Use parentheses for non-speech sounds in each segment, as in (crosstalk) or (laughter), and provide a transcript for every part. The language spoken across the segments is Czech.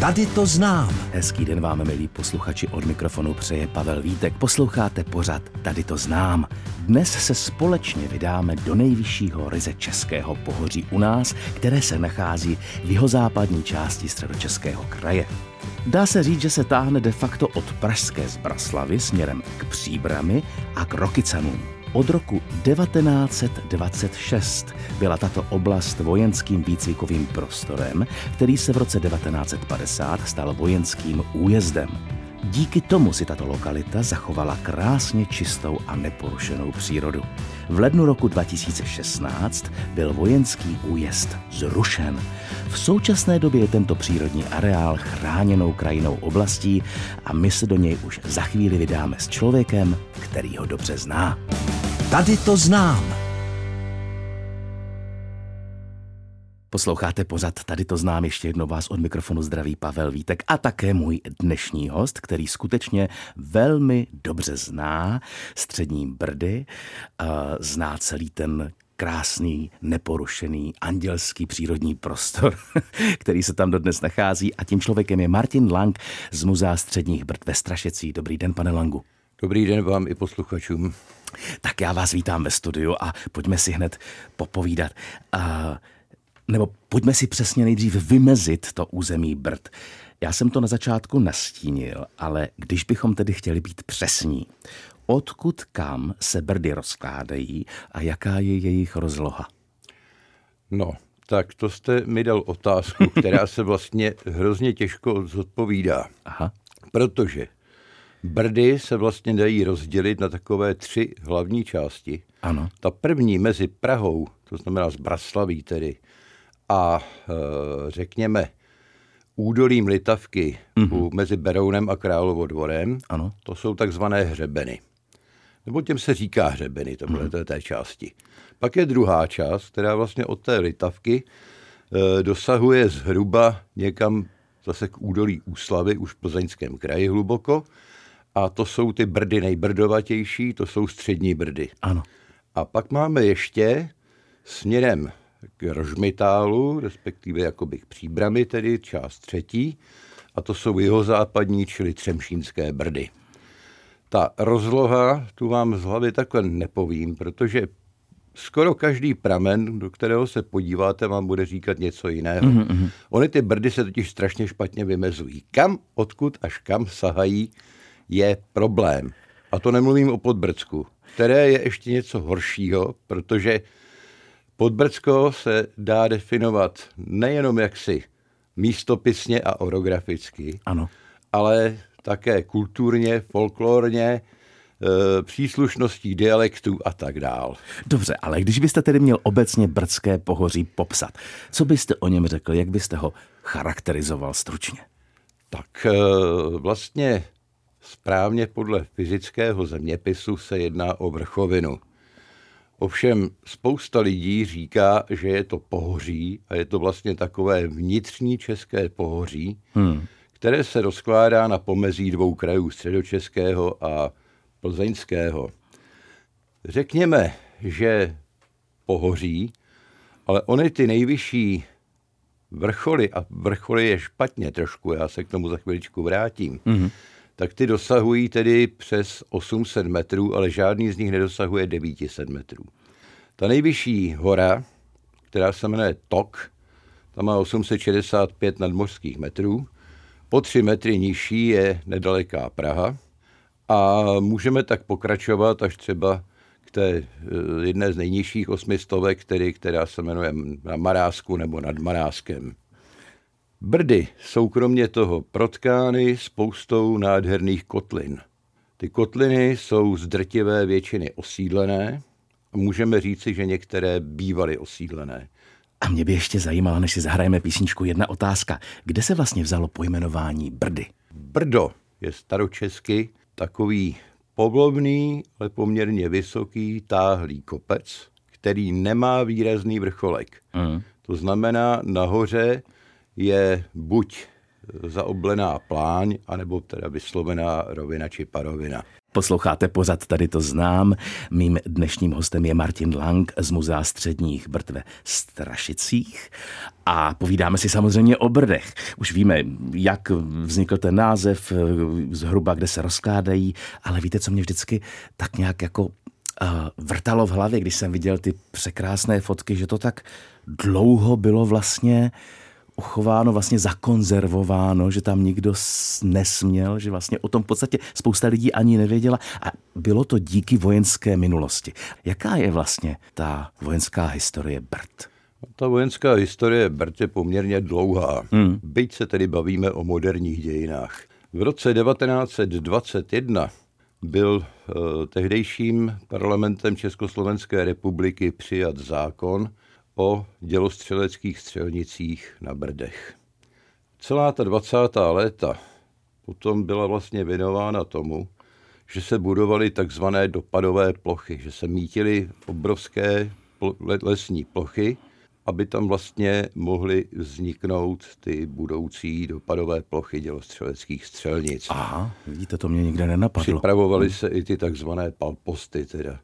Tady to znám. Hezký den vám, milí posluchači, od mikrofonu přeje Pavel Vítek. Posloucháte pořad Tady to znám. Dnes se společně vydáme do nejvyššího ryze českého pohoří u nás, které se nachází v jihozápadní části středočeského kraje. Dá se říct, že se táhne de facto od Pražské Zbraslavy směrem k Příbrami a k Rokycanům. Od roku 1926 byla tato oblast vojenským výcvikovým prostorem, který se v roce 1950 stal vojenským újezdem. Díky tomu si tato lokalita zachovala krásně čistou a neporušenou přírodu. V lednu roku 2016 byl vojenský újezd zrušen. V současné době je tento přírodní areál chráněnou krajinou oblastí a my se do něj už za chvíli vydáme s člověkem, který ho dobře zná. Tady to znám. Posloucháte pořad, tady to znám ještě jednou vás od mikrofonu zdraví Pavel Vítek a také můj dnešní host, který skutečně velmi dobře zná střední Brdy, zná celý ten krásný, neporušený, andělský přírodní prostor, (laughs) který se tam dodnes nachází. A tím člověkem je Martin Lang z Muzea středních Brd ve Strašecí. Dobrý den, pane Langu. Dobrý den vám i posluchačům. Tak já vás vítám ve studiu a pojďme si hned popovídat. Uh, nebo pojďme si přesně nejdřív vymezit to území Brd. Já jsem to na začátku nastínil, ale když bychom tedy chtěli být přesní, odkud kam se Brdy rozkládají a jaká je jejich rozloha? No, tak to jste mi dal otázku, která (laughs) se vlastně hrozně těžko zodpovídá. Aha. Protože Brdy se vlastně dají rozdělit na takové tři hlavní části. Ano. Ta první mezi Prahou, to znamená z Braslaví tedy, a e, řekněme údolím Litavky mm-hmm. mezi Berounem a Královodvorem, ano. to jsou takzvané hřebeny. Nebo těm se říká hřebeny, to mm-hmm. té části. Pak je druhá část, která vlastně od té Litavky e, dosahuje zhruba někam zase k údolí Úslavy, už v Plzeňském kraji hluboko, a to jsou ty brdy nejbrdovatější, to jsou střední brdy. Ano. A pak máme ještě směrem k Rožmitálu, respektive jakoby k Příbrami, tedy část třetí, a to jsou jeho západní, čili Třemšínské brdy. Ta rozloha, tu vám z hlavy takhle nepovím, protože skoro každý pramen, do kterého se podíváte, vám bude říkat něco jiného. Mm-hmm. Ony ty brdy se totiž strašně špatně vymezují. Kam, odkud až kam sahají, je problém. A to nemluvím o Podbrdsku, které je ještě něco horšího, protože Podbrdsko se dá definovat nejenom jaksi místopisně a orograficky, ano. ale také kulturně, folklorně, e, příslušností dialektů a tak dál. Dobře, ale když byste tedy měl obecně brdské pohoří popsat, co byste o něm řekl, jak byste ho charakterizoval stručně? Tak e, vlastně správně podle fyzického zeměpisu se jedná o vrchovinu. Ovšem spousta lidí říká, že je to pohoří a je to vlastně takové vnitřní české pohoří, hmm. které se rozkládá na pomezí dvou krajů, středočeského a plzeňského. Řekněme, že pohoří, ale ony ty nejvyšší vrcholy, a vrcholy je špatně trošku, já se k tomu za chviličku vrátím, hmm tak ty dosahují tedy přes 800 metrů, ale žádný z nich nedosahuje 900 metrů. Ta nejvyšší hora, která se jmenuje Tok, ta má 865 nadmořských metrů. Po 3 metry nižší je nedaleká Praha a můžeme tak pokračovat až třeba k té eh, jedné z nejnižších osmistovek, který, která se jmenuje na Marásku nebo nad Maráskem. Brdy jsou kromě toho protkány spoustou nádherných kotlin. Ty kotliny jsou z drtivé většiny osídlené a můžeme říci, že některé bývaly osídlené. A mě by ještě zajímala, než si zahrajeme písničku, jedna otázka. Kde se vlastně vzalo pojmenování Brdy? Brdo je staročesky takový povlovný, ale poměrně vysoký, táhlý kopec, který nemá výrazný vrcholek. Mm. To znamená, nahoře je buď zaoblená pláň, anebo teda vyslovená rovina či parovina. Posloucháte pořad, tady to znám. Mým dnešním hostem je Martin Lang z Muzea středních Brtve Strašicích a povídáme si samozřejmě o Brdech. Už víme, jak vznikl ten název, zhruba kde se rozkládají, ale víte, co mě vždycky tak nějak jako uh, vrtalo v hlavě, když jsem viděl ty překrásné fotky, že to tak dlouho bylo vlastně uh, uchováno, vlastně zakonzervováno, že tam nikdo nesměl, že vlastně o tom v podstatě spousta lidí ani nevěděla a bylo to díky vojenské minulosti. Jaká je vlastně ta vojenská historie Brd? Ta vojenská historie Brd je poměrně dlouhá, hmm. byť se tedy bavíme o moderních dějinách. V roce 1921 byl uh, tehdejším parlamentem Československé republiky přijat zákon, o dělostřeleckých střelnicích na Brdech. Celá ta 20. léta potom byla vlastně věnována tomu, že se budovaly takzvané dopadové plochy, že se mítily obrovské lesní plochy, aby tam vlastně mohly vzniknout ty budoucí dopadové plochy dělostřeleckých střelnic. Aha, vidíte, to mě nikde nenapadlo. Připravovaly se i ty takzvané palposty teda.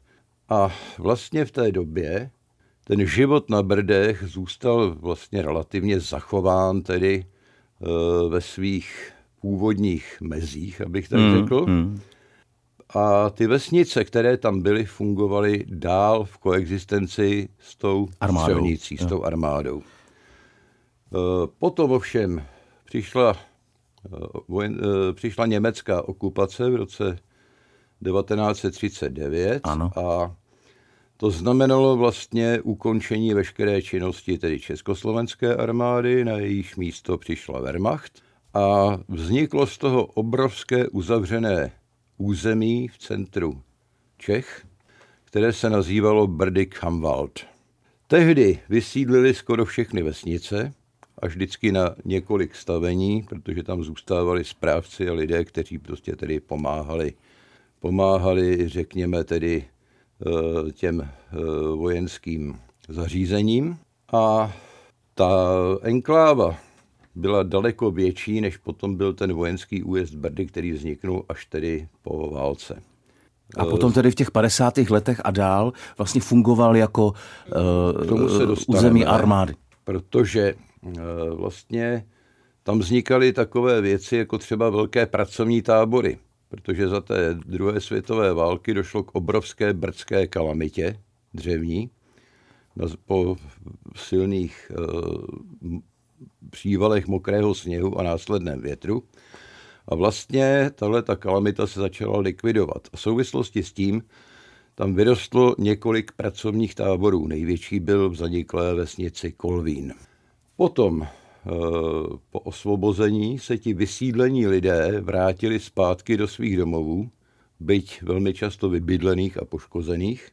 A vlastně v té době ten život na Brdech zůstal vlastně relativně zachován tedy e, ve svých původních mezích, abych tak mm, řekl. Mm. A ty vesnice, které tam byly, fungovaly dál v koexistenci s tou armádou. střelnicí, s tou armádou. E, potom ovšem přišla, e, vojen, přišla německá okupace v roce 1939 ano. a to znamenalo vlastně ukončení veškeré činnosti tedy Československé armády, na jejíž místo přišla Wehrmacht a vzniklo z toho obrovské uzavřené území v centru Čech, které se nazývalo Brdyk-Hamwald. Tehdy vysídlili skoro všechny vesnice, až vždycky na několik stavení, protože tam zůstávali správci a lidé, kteří prostě tedy pomáhali, pomáhali, řekněme tedy, těm eh, vojenským zařízením. A ta enkláva byla daleko větší, než potom byl ten vojenský újezd Brdy, který vzniknul až tedy po válce. A potom tedy v těch 50. letech a dál vlastně fungoval jako uh, území armády. Protože uh, vlastně tam vznikaly takové věci, jako třeba velké pracovní tábory protože za té druhé světové války došlo k obrovské brdské kalamitě dřevní po silných uh, přívalech mokrého sněhu a následném větru. A vlastně tahle ta kalamita se začala likvidovat. A v souvislosti s tím tam vyrostlo několik pracovních táborů. Největší byl v zaniklé vesnici Kolvín. Potom Eh, po osvobození se ti vysídlení lidé vrátili zpátky do svých domovů, byť velmi často vybydlených a poškozených,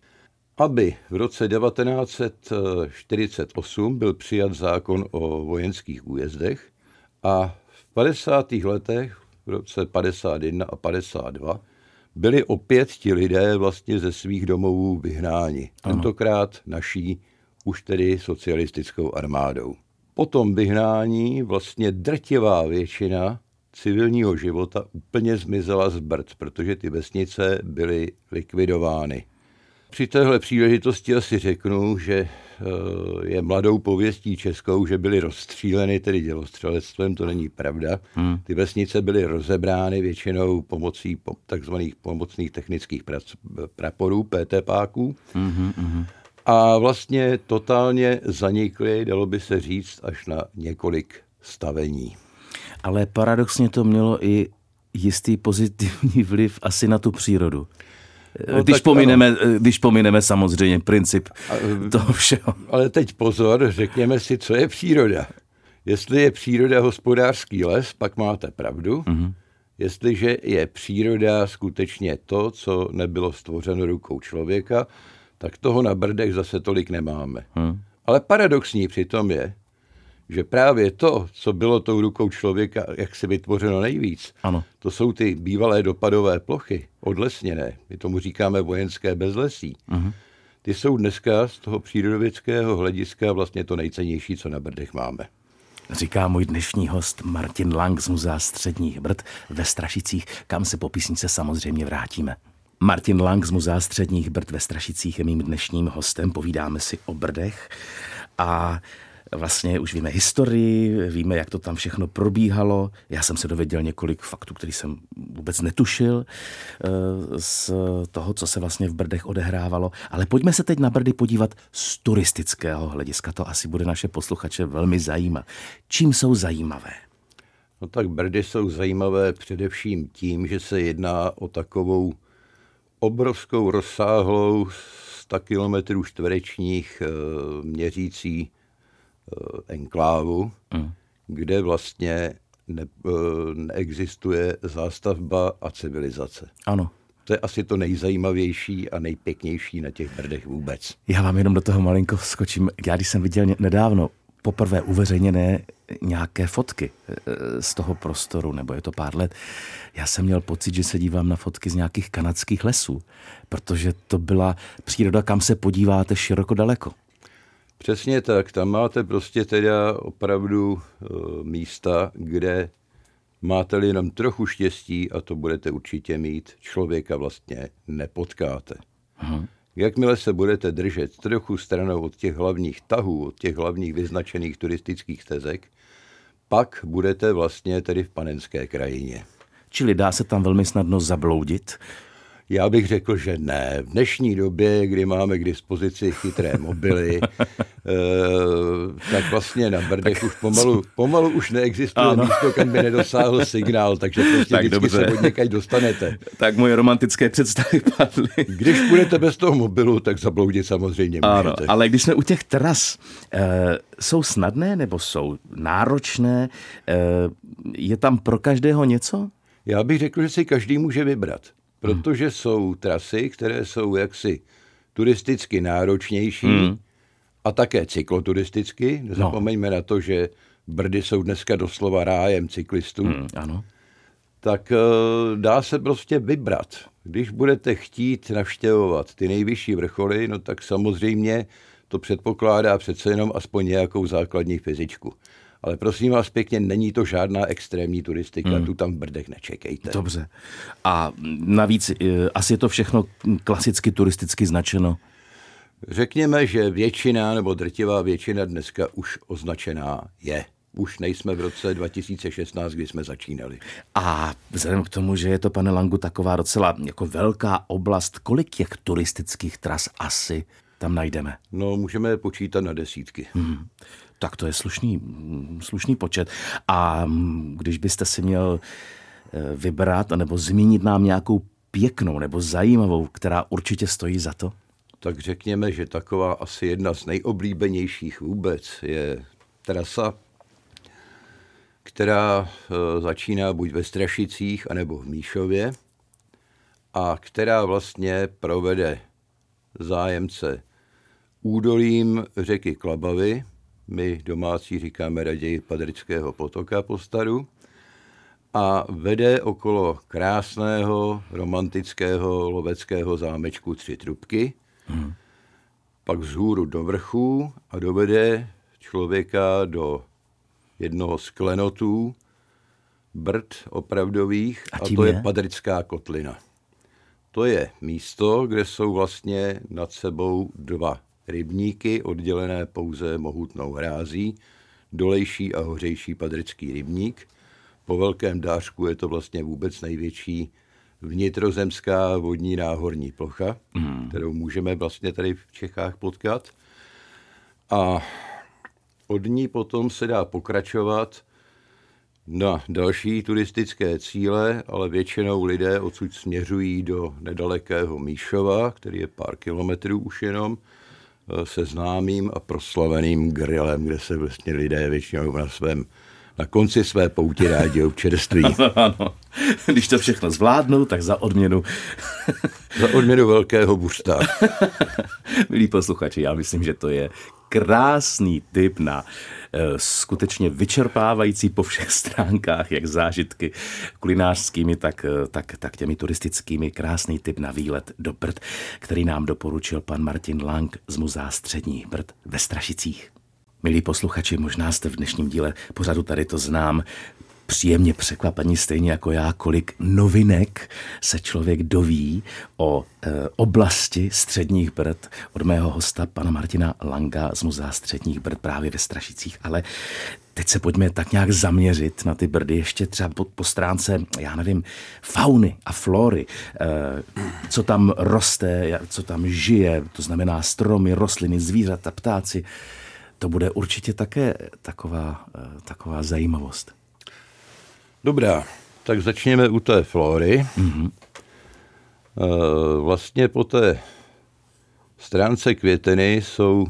aby v roce 1948 byl přijat zákon o vojenských újezdech a v 50. letech, v roce 51 a 52, byli opět ti lidé vlastně ze svých domovů vyhnáni. Tentokrát naší už tedy socialistickou armádou. Po tom vyhnání vlastně drtivá většina civilního života úplně zmizela z Brd, protože ty vesnice byly likvidovány. Při téhle příležitosti asi řeknu, že eh, je mladou pověstí českou, že byly rozstříleny tedy dělostřelectvem, to není pravda. Hmm. Ty vesnice byly rozebrány většinou pomocí takzvaných pomocných technických praporů, PTPáků. Hmm, hmm a vlastně totálně zanikly, dalo by se říct, až na několik stavení. Ale paradoxně to mělo i jistý pozitivní vliv asi na tu přírodu. No, když, pomineme, když pomineme samozřejmě princip toho všeho. Ale teď pozor, řekněme si, co je příroda. Jestli je příroda hospodářský les, pak máte pravdu. Mm-hmm. Jestliže je příroda skutečně to, co nebylo stvořeno rukou člověka, tak toho na Brdech zase tolik nemáme. Hmm. Ale paradoxní přitom je, že právě to, co bylo tou rukou člověka, jak se vytvořeno nejvíc, ano. to jsou ty bývalé dopadové plochy, odlesněné, my tomu říkáme vojenské bezlesí. Hmm. Ty jsou dneska z toho přírodovědského hlediska vlastně to nejcennější, co na Brdech máme. Říká můj dnešní host Martin Lang z Muzea středních Brd ve Strašicích, kam se po písnice samozřejmě vrátíme. Martin Lang z Muzea středních Brd ve Strašicích je mým dnešním hostem. Povídáme si o Brdech a vlastně už víme historii, víme, jak to tam všechno probíhalo. Já jsem se dověděl několik faktů, který jsem vůbec netušil eh, z toho, co se vlastně v Brdech odehrávalo. Ale pojďme se teď na Brdy podívat z turistického hlediska. To asi bude naše posluchače velmi zajímat. Čím jsou zajímavé? No tak Brdy jsou zajímavé především tím, že se jedná o takovou obrovskou rozsáhlou 100 kilometrů čtverečních eh, měřící Eh, enklávu, mm. kde vlastně ne, eh, neexistuje zástavba a civilizace. Ano. To je asi to nejzajímavější a nejpěknější na těch brdech vůbec. Já vám jenom do toho malinko skočím. Já když jsem viděl nedávno poprvé uveřejněné nějaké fotky eh, z toho prostoru, nebo je to pár let, já jsem měl pocit, že se dívám na fotky z nějakých kanadských lesů, protože to byla příroda, kam se podíváte široko daleko. Přesně tak, tam máte prostě teda opravdu uh, místa, kde máte-li jenom trochu štěstí, a to budete určitě mít, člověka vlastně nepotkáte. Aha. Jakmile se budete držet trochu stranou od těch hlavních tahů, od těch hlavních vyznačených turistických stezek, pak budete vlastně tedy v panenské krajině. Čili dá se tam velmi snadno zabloudit, já bych řekl, že ne. V dnešní době, kdy máme k dispozici chytré (laughs) mobily, e, tak vlastně na Brdech už pomalu, (laughs) pomalu už neexistuje ano. místo, kam by nedosáhl signál, takže prostě tak vždycky dobře. se od někať dostanete. Tak moje romantické představy (laughs) padly. Když budete bez toho mobilu, tak zabloudit samozřejmě můžete. Ano, ale když jsme u těch tras, e, jsou snadné nebo jsou náročné? E, je tam pro každého něco? Já bych řekl, že si každý může vybrat protože hmm. jsou trasy, které jsou jaksi turisticky náročnější hmm. a také cykloturisticky. Nezapomeňme no. na to, že Brdy jsou dneska doslova rájem cyklistů. Hmm, ano. Tak uh, dá se prostě vybrat. Když budete chtít navštěvovat ty nejvyšší vrcholy, no tak samozřejmě to předpokládá přece jenom aspoň nějakou základní fyzičku. Ale prosím vás pěkně, není to žádná extrémní turistika, hmm. tu tam v Brdech nečekejte. Dobře. A navíc eh, asi je to všechno klasicky turisticky značeno? Řekněme, že většina nebo drtivá většina dneska už označená je. Už nejsme v roce 2016, kdy jsme začínali. A vzhledem k tomu, že je to, pane Langu, taková docela jako velká oblast, kolik těch turistických tras asi tam najdeme? No, můžeme počítat na desítky. Hmm. Tak to je slušný, slušný počet. A když byste si měl eh, vybrat nebo zmínit nám nějakou pěknou nebo zajímavou, která určitě stojí za to? Tak řekněme, že taková asi jedna z nejoblíbenějších vůbec je trasa, která eh, začíná buď ve Strašicích, anebo v Míšově a která vlastně provede zájemce údolím řeky Klabavy, my domácí říkáme raději Padrického potoka po staru, a vede okolo krásného, romantického loveckého zámečku Tři trubky, hmm. pak vzhůru do vrchu a dovede člověka do jednoho z klenotů, brd opravdových, a, a to je? je Padrická kotlina. To je místo, kde jsou vlastně nad sebou dva rybníky oddělené pouze mohutnou hrází, dolejší a hořejší padrický rybník. Po velkém dářku je to vlastně vůbec největší vnitrozemská vodní náhorní plocha, mm. kterou můžeme vlastně tady v Čechách potkat. A od ní potom se dá pokračovat na další turistické cíle, ale většinou lidé odsud směřují do nedalekého Míšova, který je pár kilometrů už jenom, se známým a proslaveným grillem, kde se vlastně lidé většinou na svém na konci své pouti rádi občerství. (laughs) Ano, ano. Když to všechno zvládnou, tak za odměnu. za odměnu velkého buřta. (laughs) Milí posluchači, já myslím, že to je krásný tip na eh, skutečně vyčerpávající po všech (laughs) stránkách, jak zážitky kulinářskými, tak, eh, tak, tak těmi turistickými. Krásný tip na výlet do Brd, který nám doporučil pan Martin Lang z Muzea Střední Brd ve Strašicích. Milí posluchači, možná jste v dnešním díle pořadu tady to znám příjemně překvapení, stejně jako já, kolik novinek se člověk doví o e, oblasti středních brd od mého hosta, pana Martina Langa z Muzea středních brd právě ve Strašicích. Ale teď se pojďme tak nějak zaměřit na ty brdy ještě třeba po, po stránce, já nevím, fauny a flory, e, co tam roste, co tam žije, to znamená stromy, rostliny, zvířata, ptáci. To bude určitě také taková, e, taková zajímavost. Dobrá, tak začněme u té flory. Mm-hmm. Vlastně po té stránce květeny jsou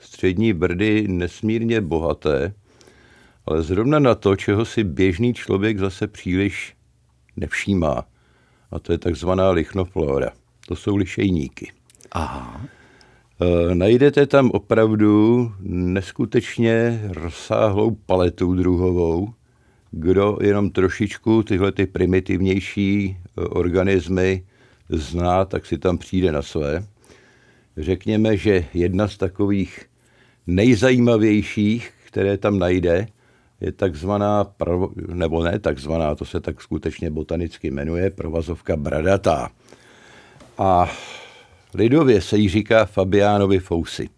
střední brdy nesmírně bohaté, ale zrovna na to, čeho si běžný člověk zase příliš nevšímá. A to je takzvaná lichnoflora. To jsou lišejníky. Aha. E, najdete tam opravdu neskutečně rozsáhlou paletu druhovou, kdo jenom trošičku tyhle ty primitivnější e, organismy zná, tak si tam přijde na své. Řekněme, že jedna z takových nejzajímavějších, které tam najde, je takzvaná, nebo ne takzvaná, to se tak skutečně botanicky jmenuje, provazovka bradatá. A lidově se jí říká Fabiánovi fousy.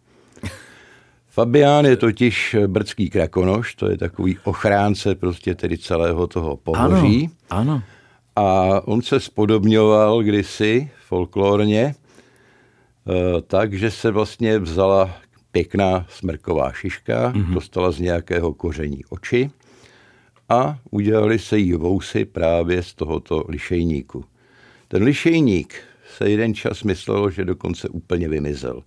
Fabián je totiž brdský krakonoš, to je takový ochránce prostě tedy celého toho pohoří. Ano, ano. A on se spodobňoval kdysi folklorně eh, tak, že se vlastně vzala pěkná smrková šiška, mm-hmm. dostala z nějakého koření oči a udělali se jí vousy právě z tohoto lišejníku. Ten lišejník se jeden čas myslelo, že dokonce úplně vymizel.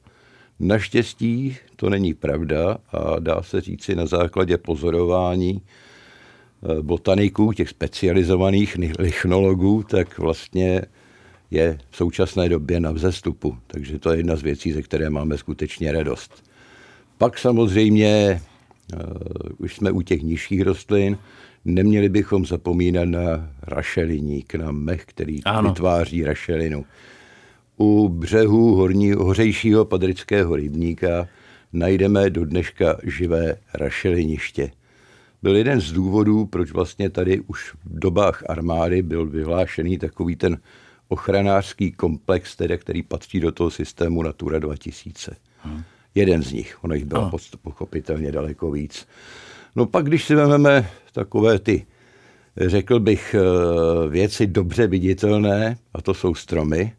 Naštěstí to není pravda a dá se říci na základě pozorování eh, botaniků, těch specializovaných lichnologů, tak vlastně je v současné době na vzestupu. Takže to je jedna z věcí, ze které máme skutečně radost. Pak samozřejmě, uh, už jsme u těch nižších rostlin, neměli bychom zapomínat na rašeliník, na mech, který ano. vytváří rašelinu u břehu horní, hořejšího padrického rybníka najdeme do dneška živé rašeliniště. Byl jeden z důvodů, proč vlastně tady už v dobách armády byl vyhlášený takový ten ochranářský komplex, tedy, který patří do toho systému Natura 2000. Hmm. Jeden z nich, ono jich bylo oh. pochopitelně daleko víc. No pak, když si vezmeme takové ty, řekl bych, eh, věci dobře viditelné, a to jsou stromy,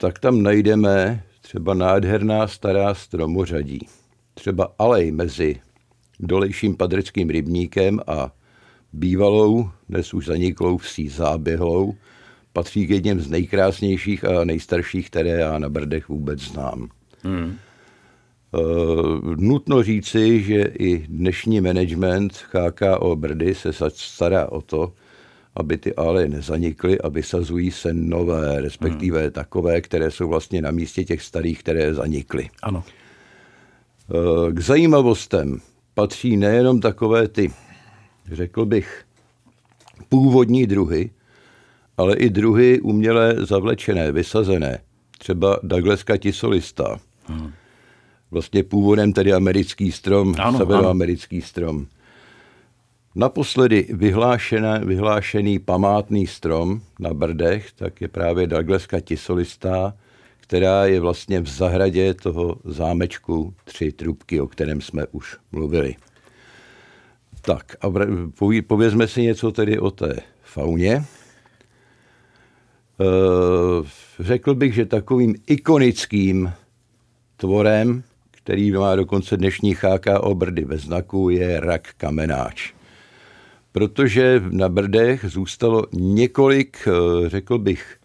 tak tam najdeme třeba nádherná stará stromořadí. Třeba alej mezi dolejším padreckým rybníkem a bývalou, dnes už zaniklou vsí záběhlou, patří k jedním z nejkrásnějších a nejstarších, které já na Brdech vůbec znám. Hmm. Uh, nutno říci, že i dnešní management HKO Brdy se stará o to, aby ty ály nezanikly a vysazují se nové, respektive hmm. takové, které jsou vlastně na místě těch starých, které zanikly. Ano. Eh, k zajímavostem patří nejenom takové ty, řekl bych, původní druhy, ale i druhy uměle zavlečené, vysazené. Třeba Douglaska tisolista. Hmm. Vlastně původem tedy americký strom, ano, severoamerický ano. strom. Naposledy vyhlášený památný strom na Brdech, tak je právě Douglaska tisolistá, která je vlastně v zahradě toho zámečku Tři trubky, o kterém jsme už mluvili. Tak a povězme si něco tedy o té fauně. E, řekl bych, že takovým ikonickým tvorem, který má dokonce dnešní HKO Brdy ve znaku, je rak kamenáč protože na Brdech zůstalo několik, eh, řekl bych,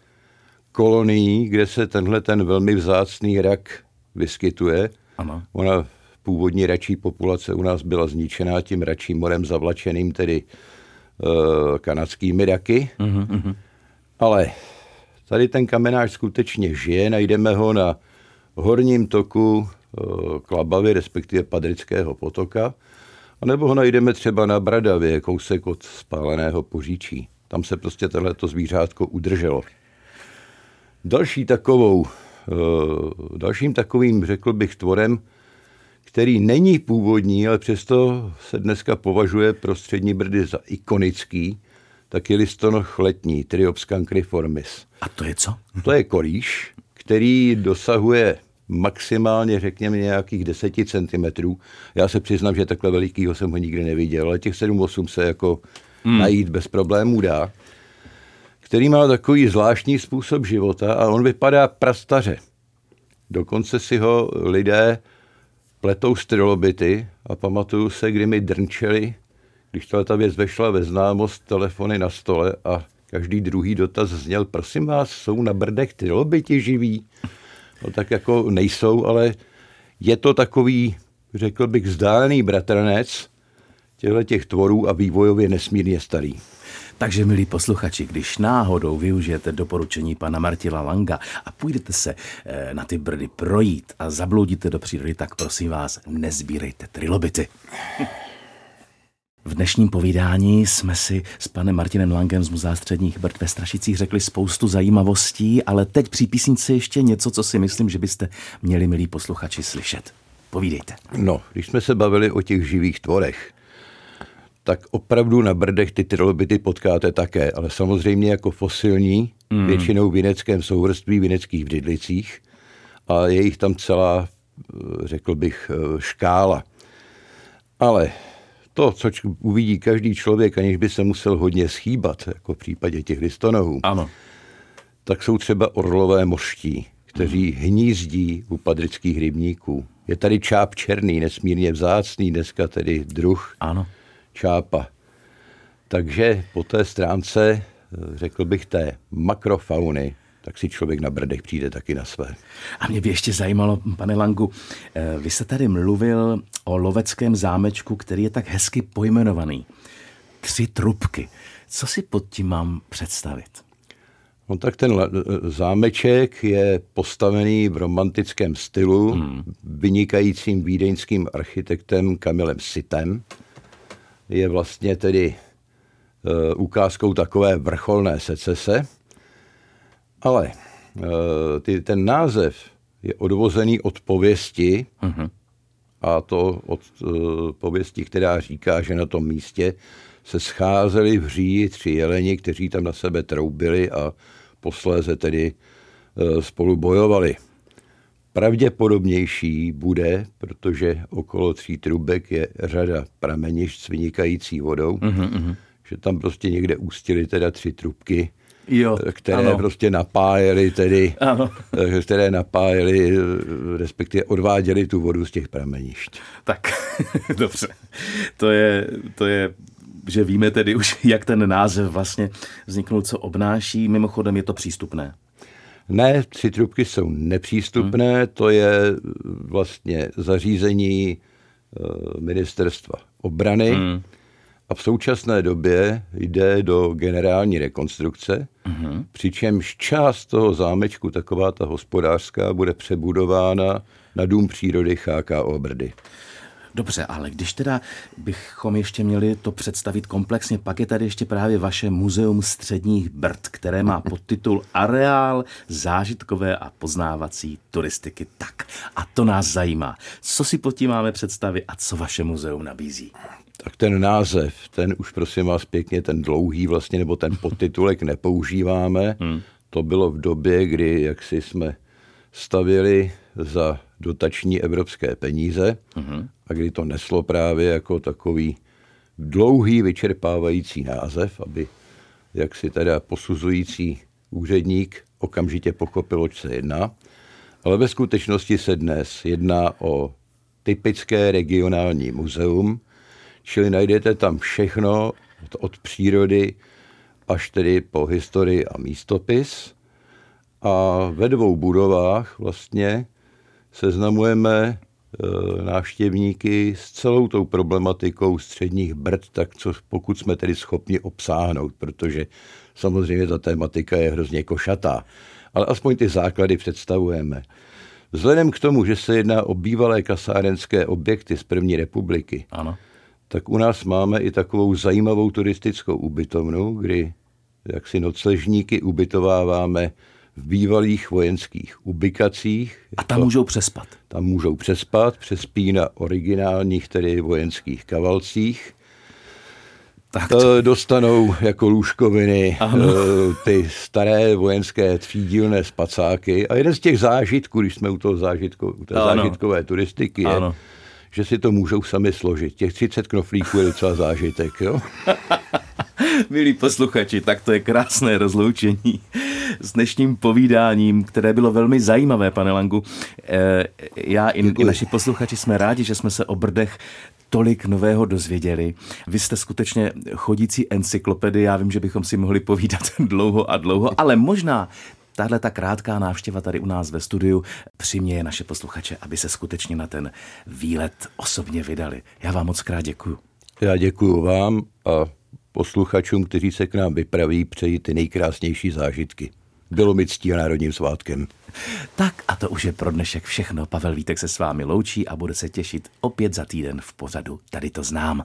kolonií, kde se tenhle ten velmi vzácný rak vyskytuje. Ano. Ona původní račí populace u nás byla zničená tím račím morem zavlačeným, tedy uh, kanadskými raky. Uh-huh, Ale tady ten kamenář skutečně žije, najdeme ho na horním toku uh, Klabavy, respektive Padrického potoka. A nebo ho najdeme třeba na Bradavě, kousek od spáleného poříčí. Tam se prostě tohleto zvířátko udrželo. Další takovou, eh, dalším takovým, řekl bych, tvorem, který není původní, ale přesto se dneska považuje pro střední brdy za ikonický, tak je listonoch letní, Triops cancriformis. A to je co? To je kolíš, který dosahuje maximálně, řekněme, nějakých 10 cm. Já se přiznám, že takhle velikýho jsem ho nikdy neviděl, ale těch 7-8 se jako hmm. najít bez problémů dá. Který má takový zvláštní způsob života a on vypadá prastaře. Dokonce si ho lidé pletou strilobity a pamatuju se, kdy mi drnčeli, když ta věc vešla ve známost, telefony na stole a každý druhý dotaz zněl, prosím vás, jsou na brdech trilobiti živí? No tak jako nejsou, ale je to takový, řekl bych, vzdálený bratranec těchto těch tvorů a vývojově nesmírně starý. Takže, milí posluchači, když náhodou využijete doporučení pana Martila Langa a půjdete se eh, na ty brdy projít a zabloudíte do přírody, tak prosím vás, nezbírejte trilobity. V dnešním povídání jsme si s panem Martinem Langem z Muzea středních brd ve Strašicích řekli spoustu zajímavostí, ale teď při písnici ještě něco, co si myslím, že byste měli, milí posluchači, slyšet. Povídejte. No, když jsme se bavili o těch živých tvorech, tak opravdu na brdech ty trilobity potkáte také, ale samozřejmě jako fosilní, mm. většinou v vineckém souvrství, vineckých břidlicích a je jich tam celá, řekl bych, škála. Ale to, co uvidí každý člověk, aniž by se musel hodně schýbat, jako v případě těch listonohů, ano. tak jsou třeba orlové moští, kteří mm. hnízdí u padrických rybníků. Je tady čáp černý, nesmírně vzácný, dneska tedy druh. Ano čápa. Takže po té stránce, řekl bych, té makrofauny, tak si člověk na brdech přijde taky na své. A mě by ještě zajímalo, pane Langu, eh, vy jste tady mluvil o loveckém zámečku, který je tak hezky pojmenovaný. Tři trubky. Co si pod tím mám představit? No tak ten zámeček je postavený v romantickém stylu hmm. vynikajícím vídeňským architektem Kamilem Sitem je vlastně tedy e, ukázkou takové vrcholné secese, ale e, ty, ten název je odvozený od pověsti, uh-huh. a to od e, pověsti, která říká, že na tom místě se scházeli v říji tři jeleni, kteří tam na sebe troubili a posléze tedy e, spolu bojovali pravděpodobnější bude, protože okolo tří trubek je řada pramenišť s vynikající vodou, uh-huh, že tam prostě někde ústily teda tři trubky, jo, které ano. prostě napájely tedy, ano. Eh, které napájely, eh, respektive odváděly tu vodu z těch pramenišť. Tak, (laughs) dobře. To je, to je že víme tedy už, (laughs) jak ten název vlastně vzniknul, co obnáší. Mimochodem je to přístupné. Ne, tři trubky jsou nepřístupné, hmm. to je vlastně zařízení eh, ministerstva obrany hmm. A v současné době jde do generální rekonstrukce, hmm. přičemž část toho zámečku, taková ta hospodářská, bude přebudována na Dům přírody HKO Brdy. Dobře, ale když teda bychom ještě měli to představit komplexně, pak je tady ještě právě vaše Muzeum středních brd, které má (laughs) podtitul Areál zážitkové a poznávací turistiky. Tak, a to nás zajímá. Co si pod tím máme představit a co vaše muzeum nabízí? Tak ten název, ten už prosím vás pěkně, ten dlouhý vlastně, nebo ten podtitulek nepoužíváme. Hmm. To bylo v době, kdy jak si jsme stavěli za dotační evropské peníze uh-huh. a kdy to neslo právě jako takový dlouhý vyčerpávající název, aby jak si teda posuzující úředník okamžitě pochopil, oč se jedná. Ale ve skutečnosti se dnes jedná o typické regionální muzeum, čili najdete tam všechno od, od přírody až tedy po historii a místopis. A ve dvou budovách vlastně seznamujeme e, návštěvníky s celou tou problematikou středních brd, tak co pokud jsme tedy schopni obsáhnout, protože samozřejmě ta tématika je hrozně košatá. Ale aspoň ty základy představujeme. Vzhledem k tomu, že se jedná o bývalé kasárenské objekty z první republiky, ano. Tak u nás máme i takovou zajímavou turistickou ubytovnu, kdy jak si nocležníky ubytováváme v bývalých vojenských ubikacích. A tam můžou přespat? Tam můžou přespat, přespí na originálních, tedy vojenských kavalcích. Tak to... Dostanou jako lůžkoviny ano. Eh, (laughs) ty staré vojenské třídílné spacáky. A jeden z těch zážitků, když jsme u toho zážitku, u té ano. zážitkové turistiky, je, ano. Že si to můžou sami složit. Těch 30 knoflíků je docela zážitek. Jo? (laughs) Milí posluchači, tak to je krásné rozloučení s dnešním povídáním, které bylo velmi zajímavé, pane Langu. Eh, já i, i naši posluchači jsme rádi, že jsme se o Brdech tolik nového dozvěděli. Vy jste skutečně chodící encyklopedie, já vím, že bychom si mohli povídat (laughs) dlouho a dlouho, ale možná Tahle ta krátká návštěva tady u nás ve studiu přiměje naše posluchače, aby se skutečně na ten výlet osobně vydali. Já vám moc krát děkuju. Já děkuju vám a posluchačům, kteří se k nám vypraví, přeji ty nejkrásnější zážitky. Bylo mi ctí a národním svátkem. Tak a to už je pro dnešek všechno. Pavel Vítek se s vámi loučí a bude se těšit opět za týden v pořadu. Tady to znám.